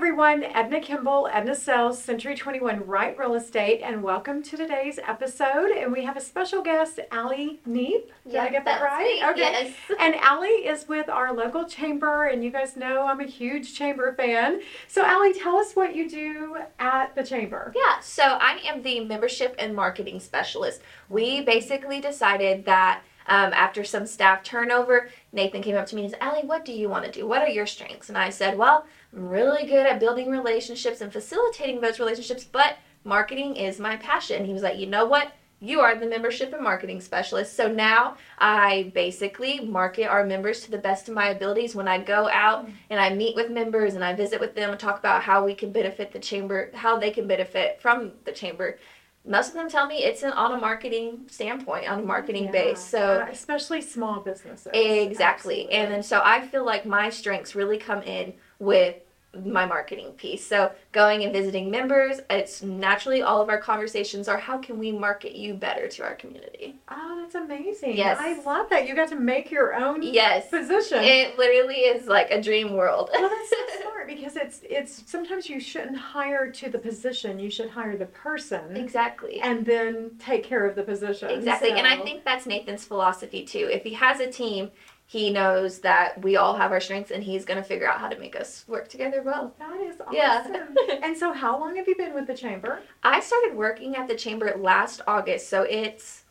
everyone. Edna Kimball, Edna Sells, Century 21 Right Real Estate, and welcome to today's episode. And we have a special guest, Ally Neep. Did I get that right? me, yes. And Ally is with our local chamber, and you guys know I'm a huge chamber fan. So, Ally, tell us what you do at the chamber. Yeah, so I am the membership and marketing specialist. We basically decided that um, after some staff turnover, Nathan came up to me and said, Ally, what do you want to do? What are your strengths? And I said, Well, I'm really good at building relationships and facilitating those relationships, but marketing is my passion. He was like, You know what? You are the membership and marketing specialist. So now I basically market our members to the best of my abilities. When I go out and I meet with members and I visit with them and talk about how we can benefit the chamber, how they can benefit from the chamber, most of them tell me it's an, on a marketing standpoint, on a marketing Yeah. base. So Uh, especially small businesses. Exactly. Absolutely. And then so I feel like my strengths really come in with my marketing piece. So going and visiting members, it's naturally all of our conversations are how can we market you better to our community? Oh, that's amazing. Yes. I love that. You got to make your own Yes. position. It literally is like a dream world. well, that's so smart because it's it's sometimes you shouldn't hire to the position. You should hire the person exactly. and then take care of the position. Exactly. And I think that's Nathan's philosophy too. If he has a team, he knows that we all have our strengths and he's going to figure out how to make us work together well. that is awesome. Yeah. and so, how long have you been with the chamber? I started working at the chamber last August, so it's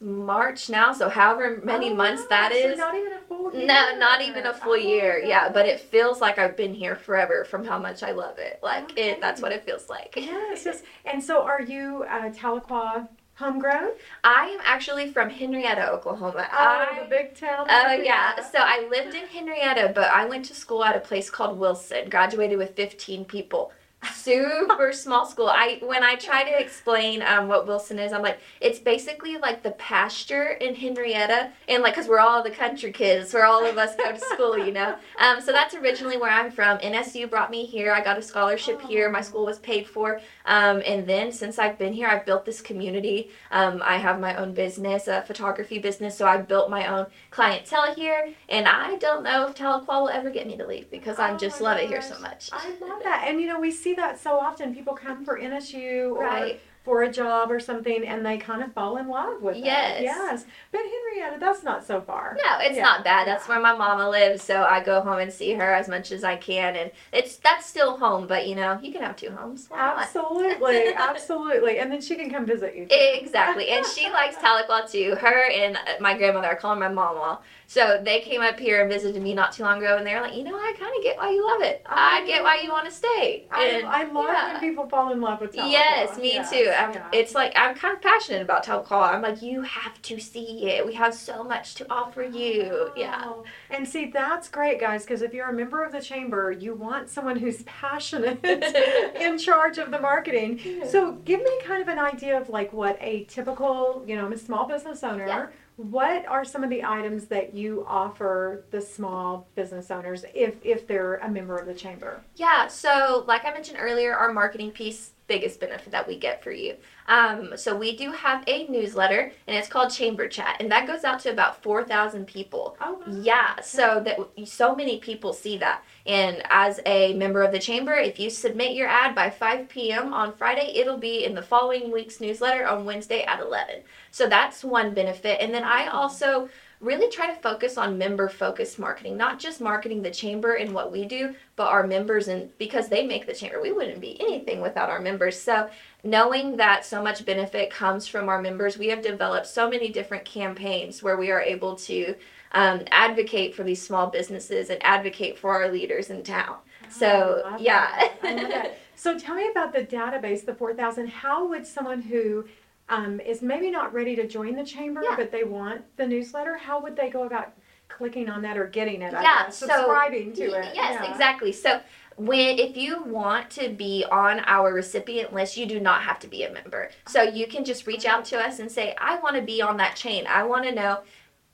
March now, so however many Oh, months wow. that So not even a full year. no, not even a full Oh, year. Yeah, but it feels like I've been here forever from how much I love it. Like Okay. it that's what it feels like. Yes, yes. And so, are you uh, Tahlequah homegrown? I am actually from Henrietta, Oklahoma. Oh, I the big town. Oh yeah. So I lived in Henrietta, but I went to school at a place called Wilson. Graduated with 15 people. Super small school. I when I try to explain um, what Wilson is, I'm like, it's basically like the pasture in Henrietta, and like, cause we're all the country kids, where all of us go to school, you know. Um, so that's originally where I'm from. NSU brought me here. I got a scholarship here. My school was paid for, um, and then since I've been here, I've built this community. Um, I have my own business, a photography business, so I built my own clientele here, and I don't know if Tahlequah will ever get me to leave because I Oh just my love it here so much. I love that. And you know, we see that so often. People come for NSU or Right. for a job or something and they kind of fall in love with Yes. it. Yes. But Henrietta, that's not so far. No, it's Yeah, not bad. That's yeah. where my mama lives, so I go home and see her as much as I can, and it's that's still home. But you know, you can have two homes. Absolutely, absolutely. And then she can come visit you. too. Exactly, and she likes Tahlequah too. Her and uh, my grandmother, I call her my mama. So they came up here and visited me not too long ago, and they were like, you know, I kind of get why you love it. I get why you want to stay. I, And, I love yeah. when people fall in love with Tahlequah. Yes, me Yes, too. Yeah. It's like I'm kind of passionate about Tahlequah. I'm like, you have to see it. We have so much to offer you. Yeah. Oh, And see, that's great, guys, because if you're a member of the chamber, you want someone who's passionate in charge of the marketing. So, give me kind of an idea of like what a typical, you know, I'm a small business owner. Yeah. What are some of the items that you offer the small business owners if if they're a member of the chamber? Yeah, so like I mentioned earlier, our marketing piece, biggest benefit that we get for you. Um, so we do have a newsletter, and it's called Chamber Chat, and that goes out to about four thousand people. Oh, wow. Yeah, so that so many people see that, and as a member of the chamber, if you submit your ad by five p.m. on Friday, it'll be in the following week's newsletter on Wednesday at eleven. So that's one benefit, and then I also really try to focus on member focused marketing not just marketing the chamber and what we do but our members and because they make the chamber we wouldn't be anything without our members so knowing that so much benefit comes from our members we have developed so many different campaigns where we are able to um, advocate for these small businesses and advocate for our leaders in town so I yeah. I love that. So tell me about the database, the 4,000. How would someone who um, is maybe not ready to join the chamber, Yeah. but they want the newsletter, how would they go about clicking on that or getting it? Yeah, guess, so- subscribing to it. Yes, Yeah. exactly. So when if you want to be on our recipient list, you do not have to be a member. So you can just reach out to us and say, I want to be on that chain. I want to know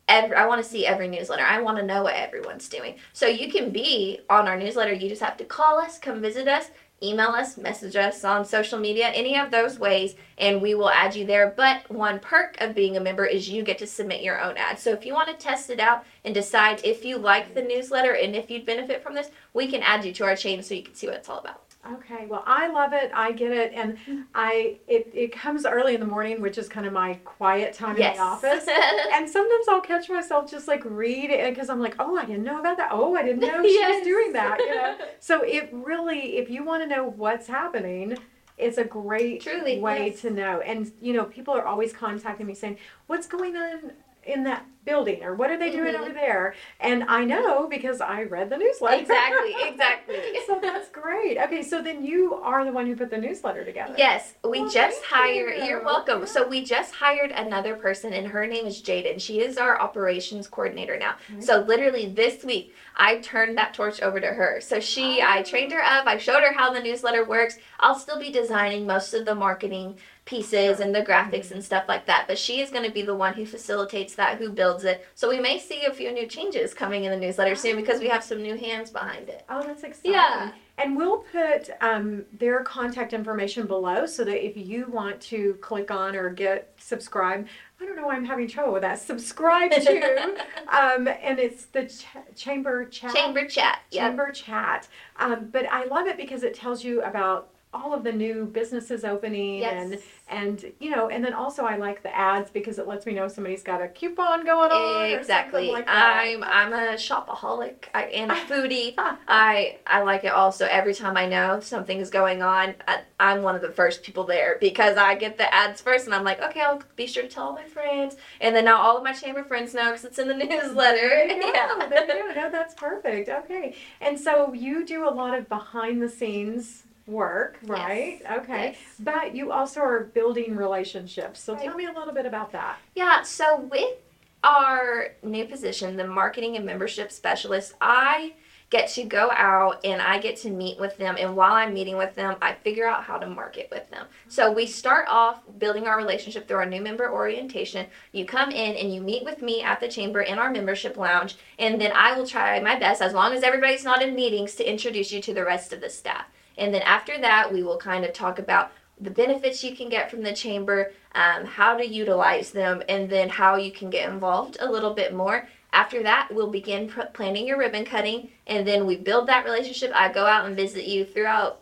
every, I want to see every newsletter. I want to know what everyone's doing. So you can be on our newsletter. You just have to call us, come visit us, email us, message us on social media, any of those ways, and we will add you there. But one perk of being a member is you get to submit your own ad. So if you want to test it out and decide if you like the newsletter and if you'd benefit from this, we can add you to our chain so you can see what it's all about. Okay, well, I love it. I get it, and mm-hmm. I it, it comes early in the morning, which is kind of my quiet time Yes. in the office. and sometimes I'll catch myself just like read it because I'm like, oh, I didn't know about that. Oh, I didn't know she Yes. was doing that. You know, so it really, if you want to know what's happening. It's a great Truly, way yes. to know. And, you know, people are always contacting me saying, What's going on in that building? Or what are they doing Mhm. over there? And I know because I read the newsletter. exactly, exactly. so that's great. Okay, so then you are the one who put the newsletter together. Yes, we Well, just hired. you. You're welcome. So we just hired another person, and her name is Jaden. She is our operations coordinator now. Okay. So literally this week, I turned that torch over to her. So she, I Oh. trained her up. I showed her how the newsletter works. I'll still be designing most of the marketing pieces and the graphics and stuff like that. But she is going to be the one who facilitates that, who builds it. So we may see a few new changes coming in the newsletter soon because we have some new hands behind it. Oh, that's exciting. Yeah. And we'll put um, their contact information below so that if you want to click on or get subscribe, I don't know why I'm having trouble with that. Subscribe to, um, and it's the ch- chamber chat. Chamber chat. Yep. Chamber chat. Um, but I love it because it tells you about all of the new businesses opening and Yes. and you know and then also I like the ads because it lets me know somebody's got a coupon going on Exactly. like. I'm I'm a shopaholic I, and a foodie. I I like it also every time I know something is going on, I, I'm one of the first people there because I get the ads first, and I'm like, okay, I'll be sure to tell all my friends, and then now all of my chamber friends know because it's in the newsletter. There you go. Yeah. There you go. No, that's perfect. Okay. And so you do a lot of behind the scenes work, right? Okay. Yes. But you also are building relationships. So Right. tell me a little bit about that. Yeah, so with our new position, the marketing and membership specialist, I get to go out and I get to meet with them. And while I'm meeting with them, I figure out how to market with them. So we start off building our relationship through our new member orientation. You come in and you meet with me at the chamber in our membership lounge, and then I will try my best, as long as everybody's not in meetings, to introduce you to the rest of the staff. And then after that, we will kind of talk about the benefits you can get from the chamber, um, how to utilize them, and then how you can get involved a little bit more. After that, we'll begin pr- planning your ribbon cutting, and then we build that relationship. I go out and visit you throughout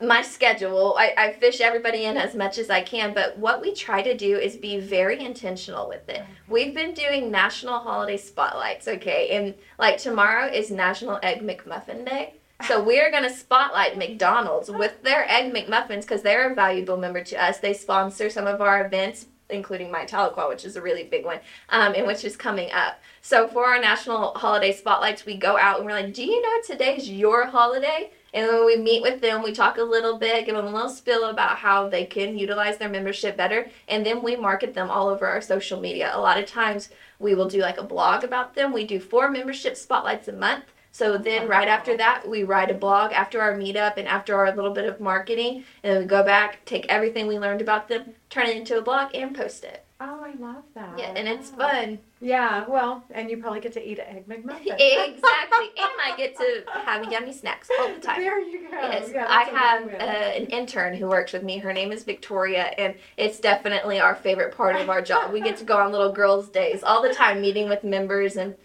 my schedule. I, I fish everybody in as much as I can, but what we try to do is be very intentional with it. We've been doing national holiday spotlights, okay? And like tomorrow is National Egg McMuffin Day. So we're going to spotlight McDonald's with their Egg McMuffins because they're a valuable member to us. They sponsor some of our events, including my Tahlequah, which is a really big one, um, and which is coming up. So for our national holiday spotlights, we go out and we're like, "Do you know today's your holiday?" And then we meet with them, we talk a little bit, give them a little spill about how they can utilize their membership better, and then we market them all over our social media. A lot of times we will do like a blog about them. We do four membership spotlights a month. So then right after that, we write a blog after our meetup and after our little bit of marketing, and then we go back, take everything we learned about them, turn it into a blog, and post it. Oh, I love that. Yeah, and it's fun. Yeah, well, and you probably get to eat an egg McMuffin. exactly. And I get to have yummy snacks all the time. There you go. Yes, Yeah, I have uh, an intern who works with me. Her name is Victoria, and it's definitely our favorite part of our job. We get to go on little girls' days all the time, meeting with members and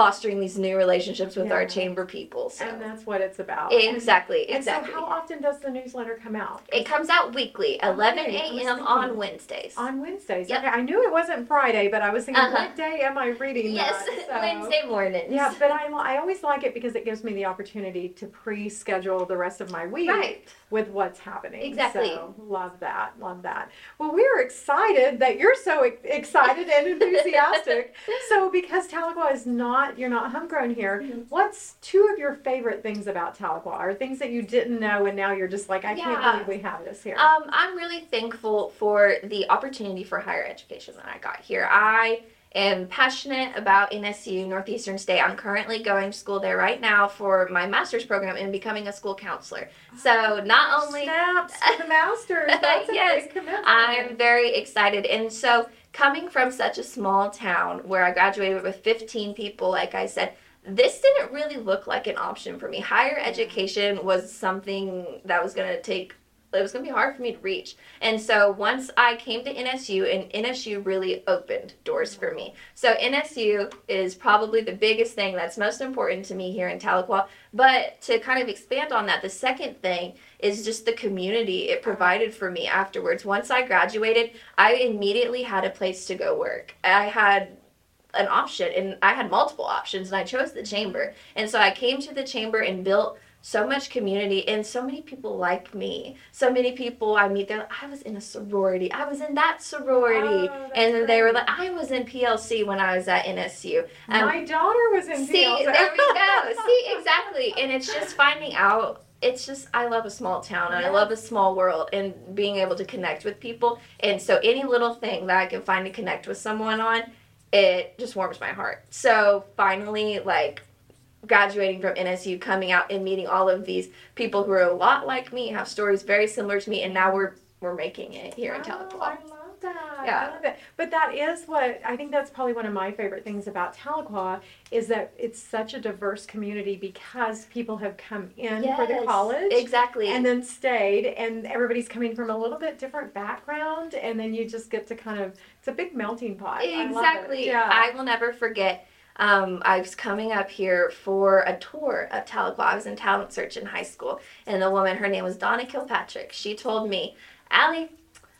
fostering these new relationships with our chamber people. So and that's what it's about. exactly, And exactly. so, how often does the newsletter come out? it comes out weekly, 11 Okay, I was a.m. on Wednesdays. On Wednesdays. Yep. Okay, I knew it wasn't Friday, but I was thinking, Uh-huh. what day am I reading this? yes, that? So- Wednesday mornings. Yeah, but I, I always like it because it gives me the opportunity to pre-schedule the rest of my week right. with what's happening. Exactly. So love that, love that. Well, we're excited that you're so excited and enthusiastic. so because Tahlequah is not, you're not homegrown here. Mhm. What's two of your favorite things about Tahlequah, Are things that you didn't know and now you're just like, I Yeah. can't believe we have this here. Um, I'm really thankful for the opportunity for higher education that I got here. I am passionate about NSU Northeastern State. I'm currently going to school there right now for my master's program in becoming a school counselor. So not only snaps the masters. That's a Yes, big commitment. I'm very excited. And so, coming from such a small town where I graduated with 15 people, like I said, this didn't really look like an option for me. Higher education was something that was going to take it was going to be hard for me to reach. And so once I came to NSU, and NSU really opened doors for me. So NSU is probably the biggest thing that's most important to me here in Tahlequah. But to kind of expand on that, the second thing is just the community it provided for me afterwards. Once I graduated, I immediately had a place to go work. I had an option and I had multiple options and I chose the chamber. And so I came to the chamber and built so much community and so many people like me. So many people I meet, there. I was in a sorority. I was in that sorority. Oh, and that's they were like, I was in PLC when I was at NSU. Um, My daughter was in See, PLC. there we go. See, exactly. And it's just finding out. It's just I love a small town and I love a small world and being able to connect with people. And so any little thing that I can find to connect with someone on, it just warms my heart. So finally, like graduating from NSU, coming out and meeting all of these people who are a lot like me, have stories very similar to me, and now we're we're making it here in Oh, Tahlequah. I love that. Yeah. I love that. But that is what I think that's probably one of my favorite things about Tahlequah is that it's such a diverse community because people have come in for the college. Exactly. And then stayed, and everybody's coming from a little bit different background, and then you just get to kind of, it's a big melting pot. I it. Exactly. Yeah. I will never forget. Um, I was coming up here for a tour of Tahlequah. I was in talent search in high school, and the woman, her name was Donna Kilpatrick. She told me, Ally,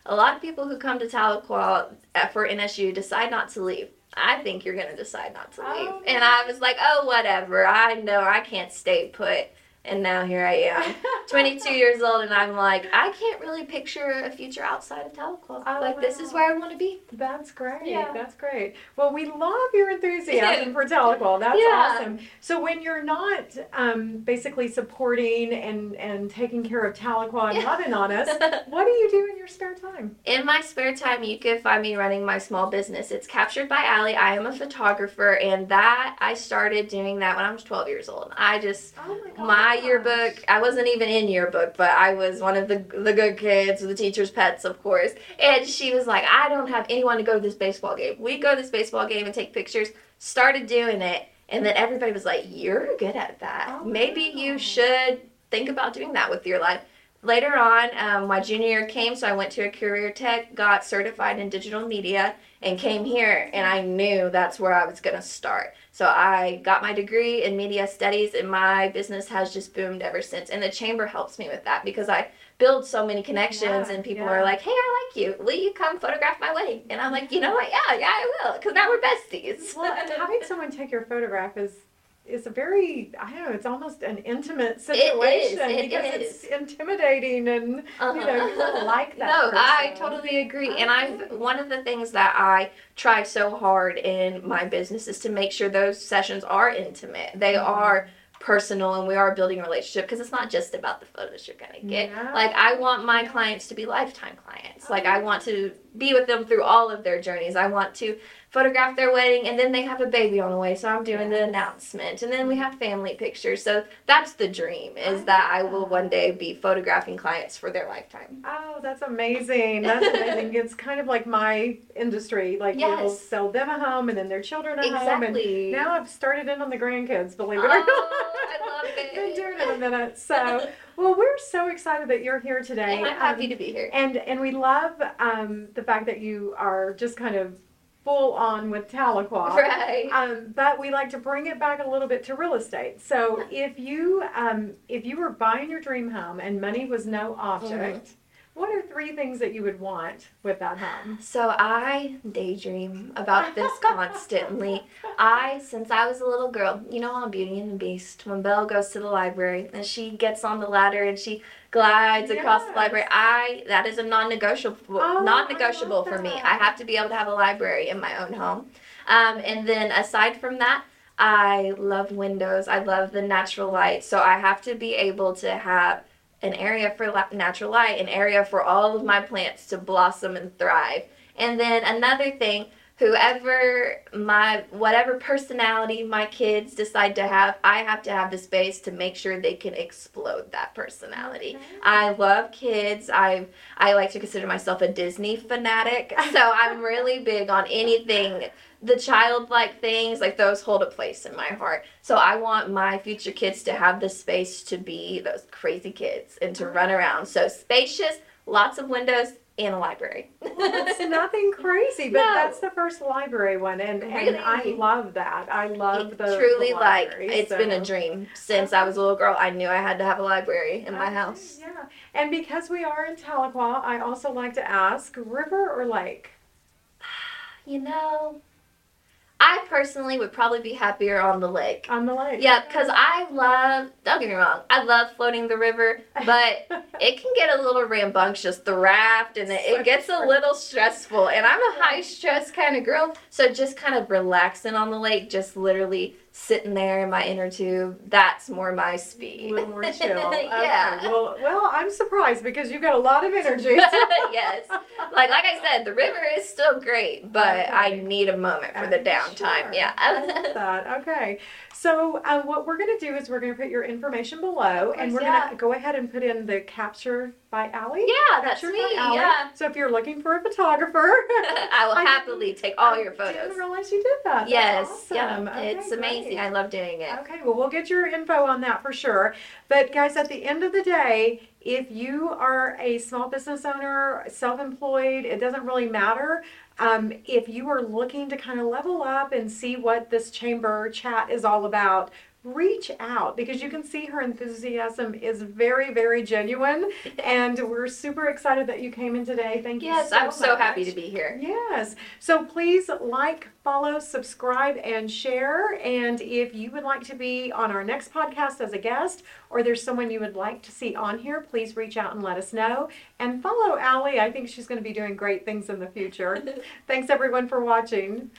a lot of people who come to Tahlequah uh, for NSU decide not to leave. I think you're going to decide not to leave. Oh, and I was like, oh, whatever. I know I can't stay put. And now here I am. 22 years old, and I'm like, I can't really picture a future outside of Tahlequah. Oh, like, this is where I want to be. That's great. Yeah. That's great. Well, we love your enthusiasm for Tahlequah. That's Yeah. awesome. So when you're not um, basically supporting and, and taking care of Tahlequah and Yeah. loving on us, what do you do in your spare time? In my spare time, you can find me running my small business. It's Captured by Ally. I am a photographer, and that I started doing that when I was 12 years old. I just Oh my god. my yearbook. I wasn't even in yearbook, but I was one of the the good kids, the teacher's pets, of course. And she was like, "I don't have anyone to go to this baseball game. We go to this baseball game and take pictures." Started doing it, and then everybody was like, "You're good at that. Oh, Maybe you should think about doing that with your life." Later on, um, my junior year came, so I went to a career tech, got certified in digital media, and came here. And I knew that's where I was gonna start. So I got my degree in media studies, and my business has just boomed ever since. And the chamber helps me with that because I build so many connections, Yeah, and people yeah. are like, "Hey, I like you. Will you come photograph my wedding?" And I'm like, "You know what? Yeah, yeah, I will, because now we're besties." Well, and having someone take your photograph is is a very I don't know. It's almost an intimate situation it because is. it's intimidating and you know you don't like that. Uh-huh. No, I totally agree. And I've one of the things that I try so hard in my business is to make sure those sessions are intimate. They Mhm. are personal and we are building a relationship because it's not just about the photos you're going to get. Yeah. Like I want my clients to be lifetime clients. Like I want to be with them through all of their journeys. I want to photograph their wedding and then they have a baby on the way so i'm doing the announcement and then we have family pictures so that's the dream is that i will one day be photographing clients for their lifetime Oh, that's amazing. That's amazing. it's kind of like my industry. Like you'll sell them a home and then their children a home. And now I've started in on the grandkids, believe it or Oh, not. I love it. Been doing it a minute. So, well, we're so excited that you're here today. and i'm happy Um, to be here And and we love um, the fact that you are just kind of full on with Tahlequah. right Um, but we like to bring it back a little bit to real estate. So if you um, if you were buying your dream home and money was no object, what are three things that you would want with that home? So I daydream about this constantly. I, since I was a little girl, you know on Beauty and the Beast, when Belle goes to the library and she gets on the ladder and she glides across the library, I that is a non-negotiable Oh, non-negotiable for me. I have to be able to have a library in my own home. Um, and then aside from that, I love windows. I love the natural light. So I have to be able to have an area for natural light, an area for all of my plants to blossom and thrive. And then another thing, whoever my whatever personality my kids decide to have, I have to have the space to make sure they can explode that personality. I love kids. I I like to consider myself a Disney fanatic, so I'm really big on anything the childlike things like those hold a place in my heart. So I want my future kids to have the space to be those crazy kids and to run around. So spacious, lots of windows, and a library. It's nothing crazy, but No. that's the first library one, and and I love that. I love the truly the like library, it's been a dream since I was a little girl. I knew I had to have a library in my Okay, house. Yeah, and because we are in Tahlequah, I also like to ask: river or lake? You know, I personally would probably be happier on the lake. On the lake. Yeah, because I love, don't get me wrong, I love floating the river, but it can get a little rambunctious, the raft, and it, it gets a little stressful. And I'm a high stress kind of girl, so just kind of relaxing on the lake, just literally sitting there in my inner tube, that's more my a speed. little more chill. yeah. Okay, Well, well, I'm surprised because you've got a lot of energy. yes. Like like I said, the river is still great, but I need a moment for the downtime. sure. Yeah. I love that. Okay. So uh, what we're going to do is we're going to put your information below, and we're course, gonna go ahead and put in the capture by Ally. yeah, that's Capture me. Yeah. So if you're looking for a photographer, I will I happily take all I your photos. didn't realize you did that. That's Yes, awesome. yeah, Okay, it's amazing. I love doing it. Okay, well, we'll get your info on that for sure. But, guys, at the end of the day, if you are a small business owner, self employed, it doesn't really matter. Um, if you are looking to kind of level up and see what this chamber chat is all about, reach out because you can see her enthusiasm is very, very genuine. And we're super excited that you came in today. Thank you Yes, so I'm so happy to be here. Yes. So please like, follow, subscribe, and share. And if you would like to be on our next podcast as a guest, or there's someone you would like to see on here, please reach out and let us know. And follow Ally. I think she's going to be doing great things in the future. Thanks everyone for watching.